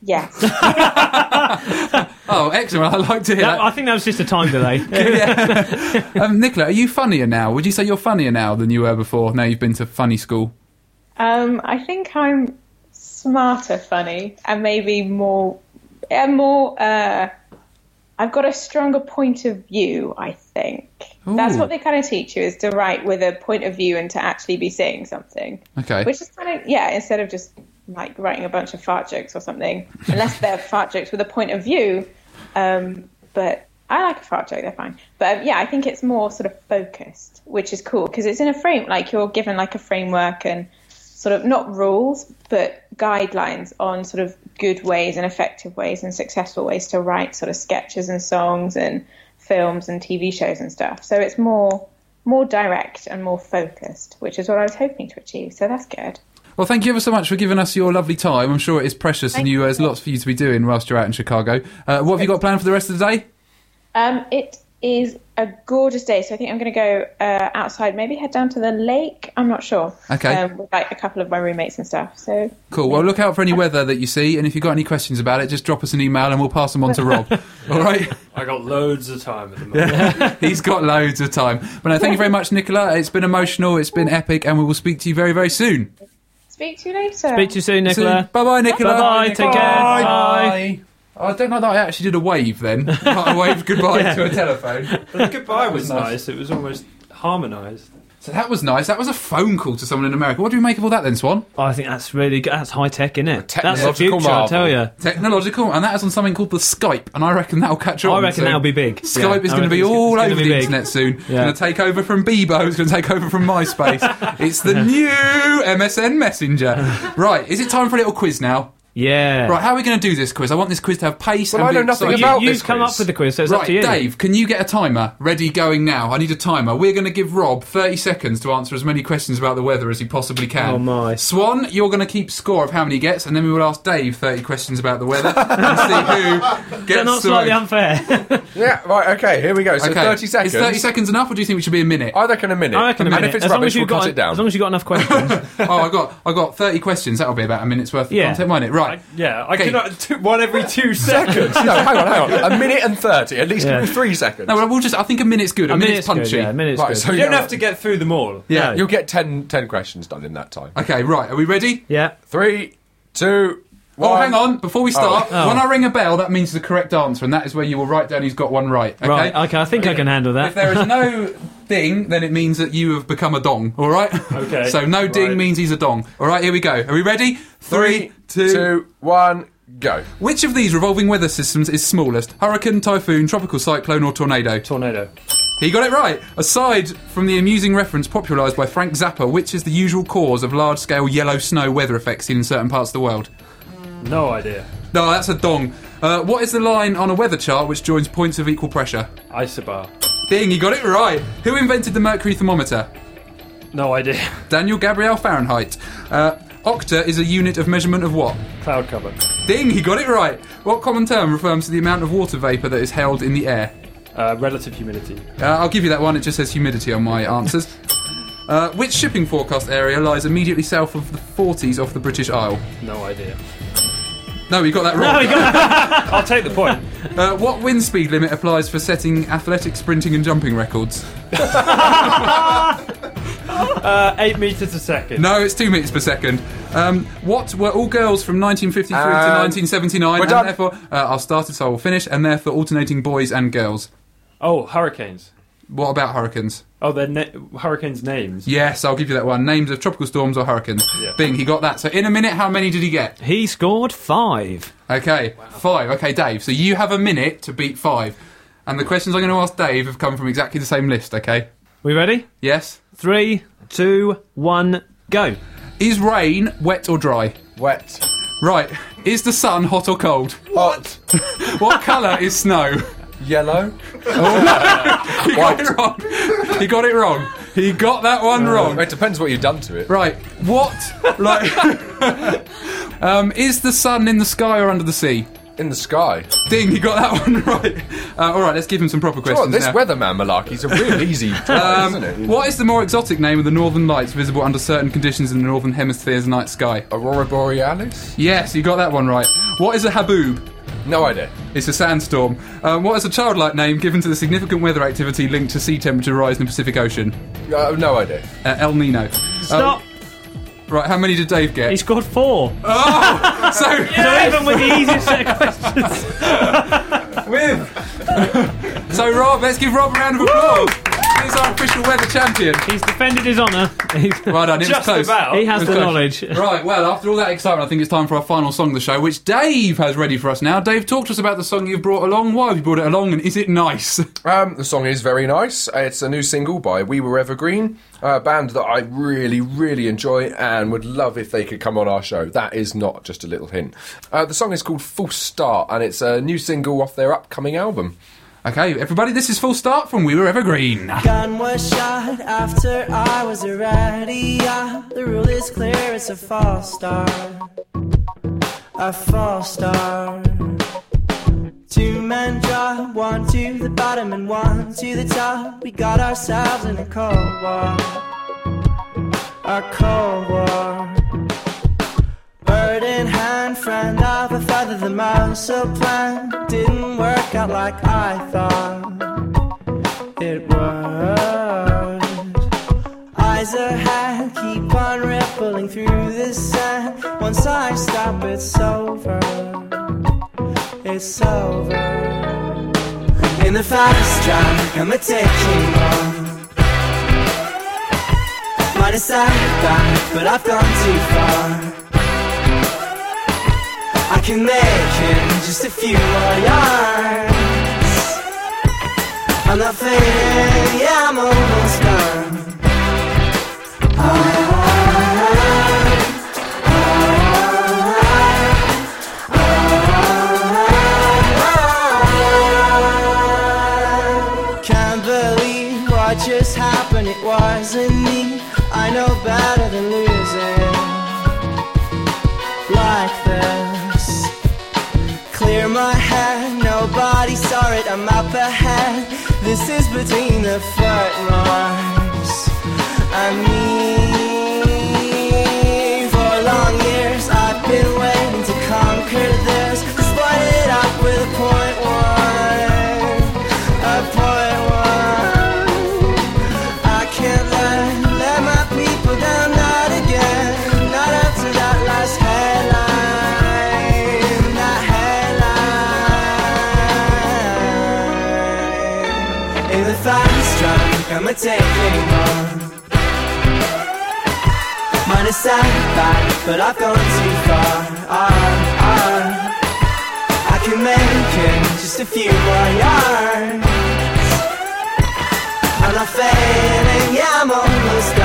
yes. *laughs* Oh, excellent! I like to hear That- that. I think that was just a time delay. *laughs* *laughs* Um, Nicola, are you funnier now? Would you say you're funnier now than you were before? Now you've been to funny school. Um, I think I'm smarter, funny, and maybe more, uh, more. Uh, I've got a stronger point of view. I think that's what they kind of teach you is to write with a point of view and to actually be saying something, Okay. which is kind of yeah, instead of just like writing a bunch of fart jokes or something, unless they're *laughs* fart jokes with a point of view. Um, but I like a fart joke; they're fine. But um, yeah, I think it's more sort of focused, which is cool because it's in a frame. Like you're given like a framework and sort of not rules, but guidelines on sort of good ways and effective ways and successful ways to write sort of sketches and songs and films and TV shows and stuff. So it's more more direct and more focused, which is what I was hoping to achieve. So that's good. Well, thank you ever so much for giving us your lovely time. I'm sure it is precious, and Thank you, you. there's lots for you to be doing whilst you're out in Chicago. Uh, what have you got planned for the rest of the day? Um, it is a gorgeous day, so I think I'm going to go uh, outside, maybe head down to the lake. I'm not sure. Okay. Um, with like a couple of my roommates and stuff. So Cool. Well, look out for any weather that you see, and if you've got any questions about it, just drop us an email and we'll pass them on to Rob. *laughs* All right? I got loads of time at the *laughs* moment. Yeah. *laughs* He's got loads of time. But no, thank you very much, Nicola. It's been emotional, it's been epic, and we will speak to you very, very soon. speak to you later. Speak to you soon, Nicola. Bye bye, Nicola. Bye-bye, take care. Bye. Oh, I don't know that I actually did a wave then. *laughs* I waved goodbye to a telephone. the goodbye was nice. It was almost harmonised. So that was nice. That was a phone call to someone in America. What do we make of all that then, Swan? Oh, I think that's really good. That's high tech, isn't it? That's the technological future, I tell you. Technological, and that is on something called the Skype, and I reckon that'll catch on. I reckon soon. that'll be big. Skype Yeah, is going to be all over be the big. internet soon. It's going to take over from Bebo. It's going to take over from MySpace. it's the *laughs* new MSN Messenger. Right, is it time for a little quiz now? Yeah. Right, how are we going to do this quiz? I want this quiz to have pace. Well, and I be know nothing exciting. about you, this you've come quiz. up with the quiz, so it's up Right, to you. Dave, can you get a timer ready going now? I need a timer. We're going to give Rob 30 seconds to answer as many questions about the weather as he possibly can. Oh, my. Swan, you're going to keep score of how many he gets, and then we will ask Dave 30 questions about the weather *laughs* and see who *laughs* Is gets that not slightly most. unfair? *laughs* Yeah, right, okay, here we go. So Okay. 30 seconds. Is 30 seconds enough, or do you think we should be a minute? I reckon a minute. I reckon a And minute. if it's as long rubbish, as you've we'll got cut it down. As long as you've got enough questions. oh, I got I got 30 questions. That'll be about a minute's worth of Yeah. content, won't it? Right. Yeah, I Okay. cannot do one every two *laughs* seconds. no, hang on, hang on. A minute and 30. At least Yeah. give me three seconds. No, well, we'll just. I think a minute's good. A, a minute's, minute's punchy. good. Yeah, a minute's Right, good. so You don't have to get through them all. Yeah. No. You'll get 10, 10 questions done in that time. Okay, right. Are we ready? yeah. Three, two, one. Oh, hang on. Before we oh. start, Oh. when I ring a bell, that means the correct answer, and that is where you will write down who's got one right. Okay. Right. Okay. I think I can handle that. If there is no ding, then it means that you have become a dong. All right. Okay. so no ding Right. means he's a dong. All right. Here we go. Are we ready? Three, two. two, one, go. Which of these revolving weather systems is smallest? Hurricane, typhoon, tropical cyclone, or tornado? Tornado. He got it right. Aside from the amusing reference popularised by Frank Zappa, which is the usual cause of large-scale yellow snow weather effects seen in certain parts of the world? No idea. No, that's a dong. Uh, what is the line on a weather chart which joins points of equal pressure? Isobar. Ding, you got it right. Who invented the mercury thermometer? No idea. *laughs* Daniel Gabriel Fahrenheit. Uh, octa is a unit of measurement of what? Cloud cover. Ding, he got it right. What common term refers to the amount of water vapour that is held in the air? Uh, relative humidity. Uh, I'll give you that one, it just says humidity on my answers. *laughs* Uh, which shipping forecast area lies immediately south of the 40s off the British Isle? No idea. No, you got that wrong. *laughs* I'll take the point. Uh, what wind speed limit applies for setting athletic sprinting and jumping records? *laughs* Uh, eight meters a second. No, it's two meters per second. Um, what were all girls from 1953 to Um, 1979? we're and done. therefore, uh, I've started, so I will finish, and therefore alternating boys and girls. Oh, hurricanes. What about hurricanes? Oh, they're na- hurricanes' names. Yes, I'll give you that one. Names of tropical storms or hurricanes. Yeah. Bing, he got that. So in a minute, how many did he get? He scored five. Okay, five. Okay, Dave. So you have a minute to beat five. And the questions I'm going to ask Dave have come from exactly the same list, okay? We ready? Yes? Three, two, one, go. Is rain wet or dry? Wet. Right. Is the sun hot or cold? Hot. *laughs* What colour is snow? Yellow. *laughs* He got it wrong. He got it wrong. He got that one wrong. It depends what you've done to it. Right. What? Like. *laughs* um, is the sun in the sky or under the sea? In the sky. Ding, he got that *laughs* one right. Uh, all right, let's give him some proper Oh, questions this now. weatherman malarkey's a real easy try, Um, isn't it? what is the more exotic name of the northern lights visible under certain conditions in the northern hemisphere's night sky? Aurora Borealis? Yes, you got that one right. What is a haboob? No idea. It's a sandstorm. Um, what is a childlike name given to the significant weather activity linked to sea temperature rise in the Pacific Ocean? Uh, no idea. Uh, El Nino. Stop. Um, right, how many did Dave get? he scored four. *laughs* so, *laughs* So even with the easiest set of questions. *laughs* with. so, Rob, let's give Rob a round of applause. He's our official weather champion. He's defended his honour. He's- Well done, it was Just close. about. he has It the close. knowledge. Right, well, after all that excitement, I think it's time for our final song of the show, which Dave has ready for us now. Dave, talk to us about the song you've brought along. Why have you brought it along, and is it nice? *laughs* Um, the song is very nice. It's a new single by We Were Evergreen, a band that I really, really enjoy and would love if they could come on our show. That is not just a little hint. Uh, the song is called False Start, and it's a new single off their upcoming album. Okay, everybody, this is False Start from We Were Evergreen. Gun was shot after I was ready. Yeah, the rule is clear, it's a false. A false. Two men drop, one to the bottom and one to the top. We got ourselves in a cold war. A cold war. Bird in hand, friend of a feather, the muscle plan didn't work out like I thought it was. Eyes ahead, keep on rippling through the sand. Once I stop, it's over. It's over. In the fastest track, and the taking on. Might have sat back, but I've gone too far. I can make it just a few more yards. I'm not fading, yeah, I'm almost done. Can't believe what just happened, it wasn't me. I know better than losing I'm up ahead. This is between the footmarks and me. Track, I'm a taking one. Mine is sat back, but I've gone too far. Ah, ah. I can make it just a few more yards. I'm not fading, yeah, I'm almost done.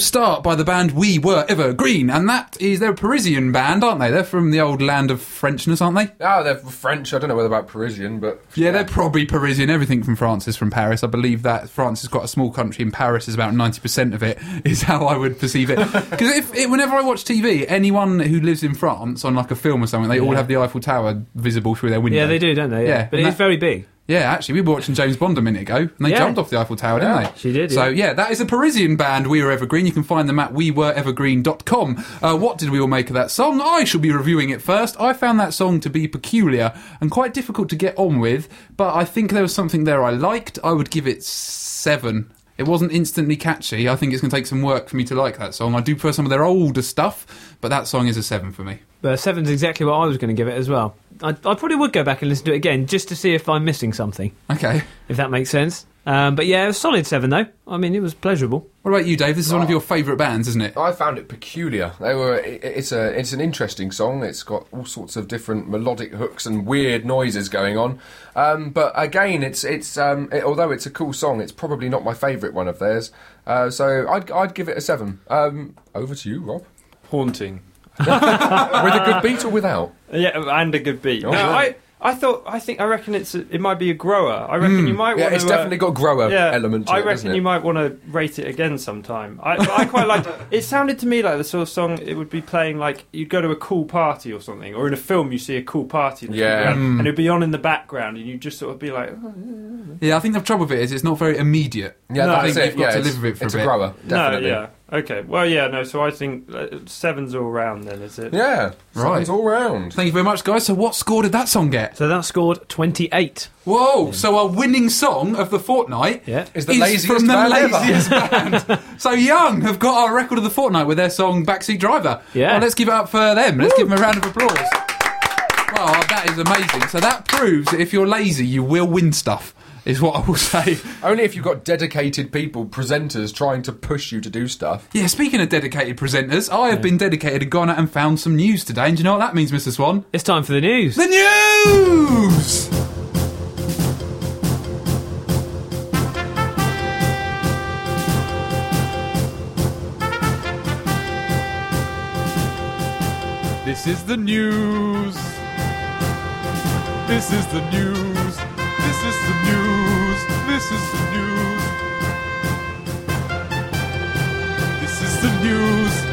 Start by the band We Were Evergreen, and that is they're a Parisian band, aren't they? They're from the old land of Frenchness, aren't they? Oh, they're French. I don't know whether about Parisian, but Yeah, they're probably Parisian. Everything from France is from Paris. I believe that France is quite a small country, and Paris is about ninety percent of it. *laughs* Is how I would perceive it. *laughs* Because if it, whenever I watch TV, anyone who lives in France on like a film or something, they all have the Eiffel Tower visible through their window. Yeah, they do, don't they? Yeah, Yeah, but it's very big. Yeah, actually, we were watching James Bond a minute ago, and they Yeah. jumped off the Eiffel Tower, didn't Yeah, they? she did, So, yeah. yeah, that is a Parisian band, We Were Evergreen. You can find them at wewerevergreen.com. Uh, what did we all make of that song? I shall be reviewing it first. I found that song to be peculiar and quite difficult to get on with, but I think there was something there I liked. I would give it seven. It wasn't instantly catchy. I think it's going to take some work for me to like that song. I do prefer some of their older stuff, but that song is a seven for me. But seven's exactly what I was going to give it as well. I, I probably would go back and listen to it again just to see if I'm missing something, Okay. if that makes sense. Um, but yeah, it was solid seven though. I mean, it was pleasurable. What about you, Dave? This is one of your favourite bands, isn't it? I found it peculiar. They were. it- It's a. It's an interesting song. It's got all sorts of different melodic hooks and weird noises going on. Um, but again, it's it's. Um, it, although it's a cool song, it's probably not my favourite one of theirs. Uh, so I'd I'd give it a seven. Um, over to you, Rob. Haunting. With a good beat or without? Yeah, and a good beat. Oh, no, yeah. I, I thought, I think, I reckon it's, a, it might be a grower. I reckon you might Yeah, want it's to. definitely got a grower yeah, element to I it, reckon doesn't it? you might want to rate it again sometime. I, I quite liked. *laughs* It sounded to me like the sort of song it would be playing like you'd go to a cool party or something, or in a film you see a cool party, that's Yeah. Mm. and it'd be on in the background, and you'd just sort of be like, oh, Yeah, I think the trouble with it is it's not very immediate. Yeah, No, that's I think it. you've got yeah, to it's, live with it for it's a a bit. grower, definitely. no, yeah, okay, well, yeah, no. So I think uh, sevens all round. Then is it? Yeah, Right. Sevens all round. Thank you very much, guys. So, what score did that song get? So that scored 28. Whoa! So, our winning song of the fortnight Yeah. Is the laziest from the band ever. laziest *laughs* band. So, Young have got our record of the fortnight with their song "Backseat Driver." Yeah. Well, let's give it up for them. Let's give them a round of applause. Wow, that is amazing. So that proves that if you're lazy, you will win stuff. Is what I will say. *laughs* Only if you've got dedicated people, presenters, trying to push you to do stuff. Yeah, speaking of dedicated presenters, I have been dedicated and gone out and found some news today. And do you know what that means, Mr. Swan? It's time for the news. The news! This is the news. This is the news. This is the news. News.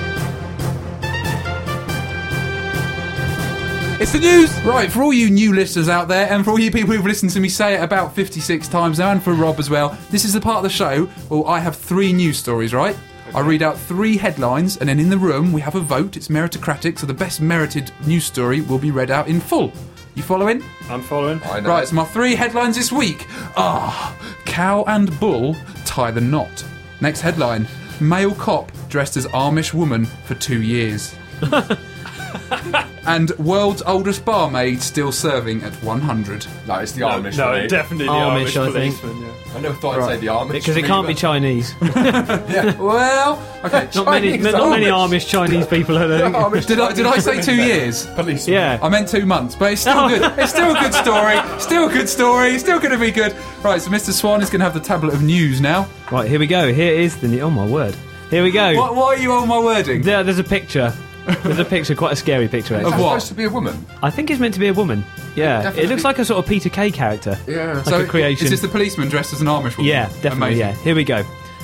It's the news! Right, for all you new listeners out there, and for all you people who've listened to me say it about 56 times now, and for Rob as well, this is the part of the show where I have three news stories, right? I read out three headlines, and then in the room we have a vote. It's meritocratic, so the best merited news story will be read out in full. You following? I'm following. I know. Right, so my three headlines this week. Ah, cow and bull tie the knot. Next headline: male cop dressed as Amish woman for two years. *laughs* *laughs* and world's oldest barmaid still serving at 100. No, it's the No, Amish. no, mate. definitely the Amish, Amish, I think. policeman. Yeah. I never thought I'd say the Amish. Because it can't be either. Chinese. *laughs* *laughs* Well, okay. Not many, Chinese not many Amish. Amish Chinese people are there. Amish Did I, did I say two years? Police. Yeah. I meant two months, but it's still good. It's still a good story. Still a good story. Still going to be good. Right, so Mr. Swan is going to have the tablet of news now. Right, here we go. Here is the. ne- Oh my word. Here we go. What, what are you on my wording? There, there's a picture. There's a picture, quite a scary picture. Actually. that what? supposed to be a woman? I think it's meant to be a woman. Yeah, it looks like a sort of Peter Kay character. Yeah. Like so a creation. Is this the policeman dressed as an Amish woman? Yeah, definitely. Amazing. Yeah, here we go.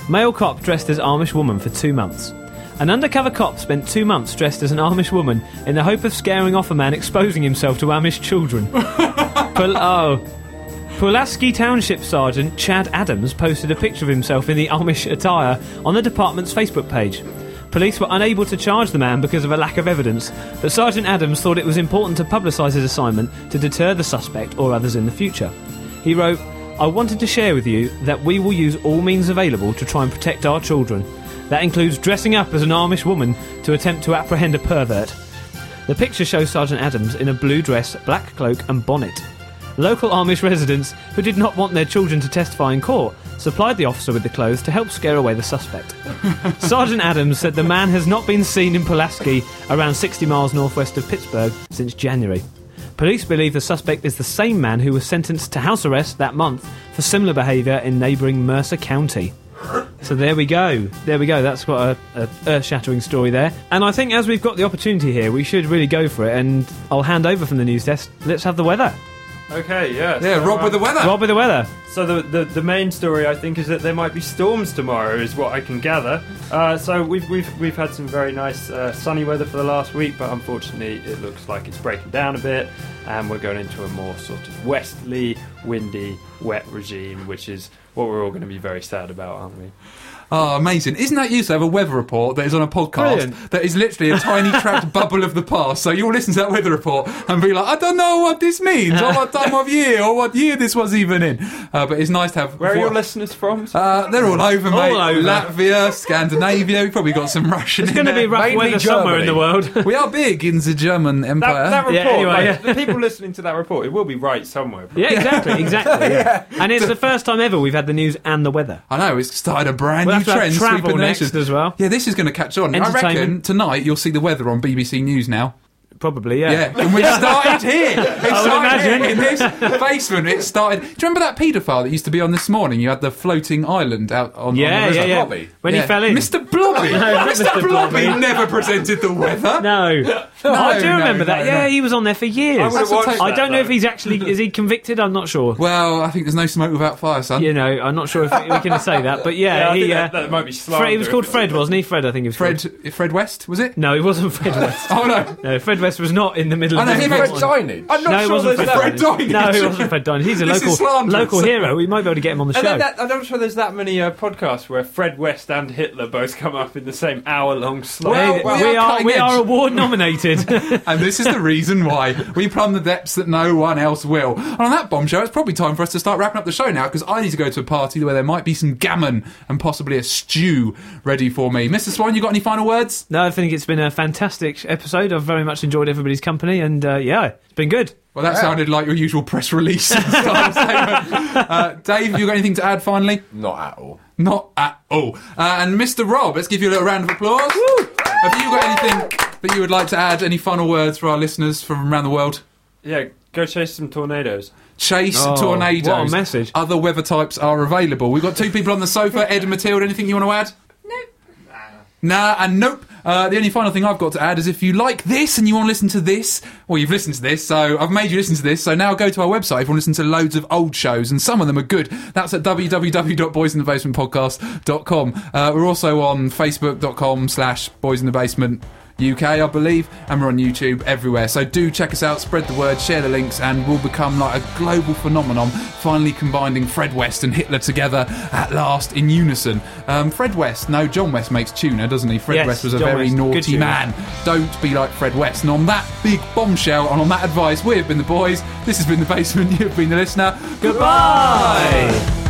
Male cop dressed as Amish woman for two months. An undercover cop spent two months dressed as an Amish woman in the hope of scaring off a man exposing himself to Amish children. *laughs* Pul- oh. Pulaski Township Sergeant Chad Adams posted a picture of himself in the Amish attire on the department's Facebook page. Police were unable to charge the man because of a lack of evidence, but Sergeant Adams thought it was important to publicise his assignment to deter the suspect or others in the future. He wrote, I wanted to share with you that we will use all means available to try and protect our children. That includes dressing up as an Amish woman to attempt to apprehend a pervert. The picture shows Sergeant Adams in a blue dress, black cloak, and bonnet. Local Amish residents, who did not want their children to testify in court, supplied the officer with the clothes to help scare away the suspect. *laughs* Sergeant Adams said the man has not been seen in Pulaski, around 60 miles northwest of Pittsburgh, since January. Police believe the suspect is the same man who was sentenced to house arrest that month for similar behaviour in neighbouring Mercer County. So there we go. There we go. That's quite a, a earth-shattering story there. And I think as we've got the opportunity here, we should really go for it. And I'll hand over from the news desk. Let's have the weather. Okay, yeah. Yeah, so, Rob with the weather. Rob with the weather. So the, the the main story I think is that there might be storms tomorrow, is what I can gather. Uh, so we've we've we've had some very nice uh, sunny weather for the last week, but unfortunately it looks like it's breaking down a bit, and we're going into a more sort of westerly, windy, wet regime, which is what we're all going to be very sad about, aren't we? Oh, amazing. Isn't that used to have a weather report that is on a podcast Brilliant. that is literally a tiny *laughs* trapped bubble of the past? So you'll listen to that weather report and be like, I don't know what this means, or what time of year, or what year this was even in. Uh, but it's nice to have. Where are your listeners from? Uh, they're all over, mate. All over. Latvia, Scandinavia. We've probably got some Russian. It's in going to be rough mainly weather somewhere in the world. *laughs* We are big in the German Empire. that, that report, Yeah, anyway, like, yeah. the people *laughs* listening to that report, it will be right somewhere. yeah, exactly, exactly. Yeah. And it's the first time ever we've had the news and the weather. I know it's started a brand We'll new have to have trend travel next as well. Yeah, this is going to catch on. I reckon tonight you'll see the weather on BBC News now. Probably, yeah. Yeah, and we started here. *laughs* It started imagine. here in this basement. It started. Do you remember that paedophile that used to be on this morning? You had the floating island out on, Yeah, on the yeah, river. yeah. Blobby? When Yeah. he fell in. Mr. Blobby. *laughs* No, Mr. Mr. Blobby Blobby. never presented the weather. No. I do no, remember that. no, yeah, no. he was on there for years. I would've I don't know if he's actually is he convicted. I'm not sure. Well, I think there's no smoke without fire, son. You know, I'm not sure if we can say that, but yeah, *laughs* Yeah, he. Uh, that, that might be Fred, he was called Fred, wasn't he? Fred, I think he was. Fred. Fred West was it? No, he wasn't Fred West. Oh no. No, Fred West was not in the middle I of know, the he Fred made- Dinenage. I'm not No, it sure wasn't there's Fred that. Fred Dinenage. Dinenage. No, it *laughs* wasn't Fred Dinenage. He's a This is local slanderous. local hero. We might be able to get him on the And show. then that, I'm not sure there's that many uh, podcasts where Fred West and Hitler both come up in the same hour-long slot. Well, Hey, well, we we are are cutting we edge. are award nominated. *laughs* and this is the reason why we plumb the depths that no one else will. And on that bombshell, it's probably time for us to start wrapping up the show now because I need to go to a party where there might be some gammon and possibly a stew ready for me. Mr. Swan, you got any final words? no, I think it's been a fantastic episode. I've very much enjoyed everybody's company, and uh, yeah, it's been good. Well, that sounded like your usual press release *laughs* statement. Uh, Dave, you got anything to add finally? Not at all. Not at all. Uh, and Mr. Rob, let's give you a little round of applause. Have you got anything that you would like to add? Any final words for our listeners from around the world? Yeah, go chase some tornadoes. Chase Oh, tornadoes. what a message. Other weather types are available. We've got two people on the sofa. Ed and Matilda, anything you want to add? Nah, and nope. Uh, the only final thing I've got to add is if you like this and you want to listen to this, well, you've listened to this, so I've made you listen to this. So now go to our website if you want to listen to loads of old shows, and some of them are good. That's at www.boysinthebasementpodcast.com. Uh, we're also on facebook.com slash boys in the basement. UK, I believe, and we're on YouTube everywhere. So do check us out, spread the word, share the links, and we'll become like a global phenomenon, finally combining Fred West and Hitler together at last in unison. Um, Fred West, no, John West makes tuna, doesn't he? Fred Yes, West was a John very West, naughty man. Don't be like Fred West. And on that big bombshell, and on that advice, we've been the boys. This has been the basement. You've been the listener. Goodbye.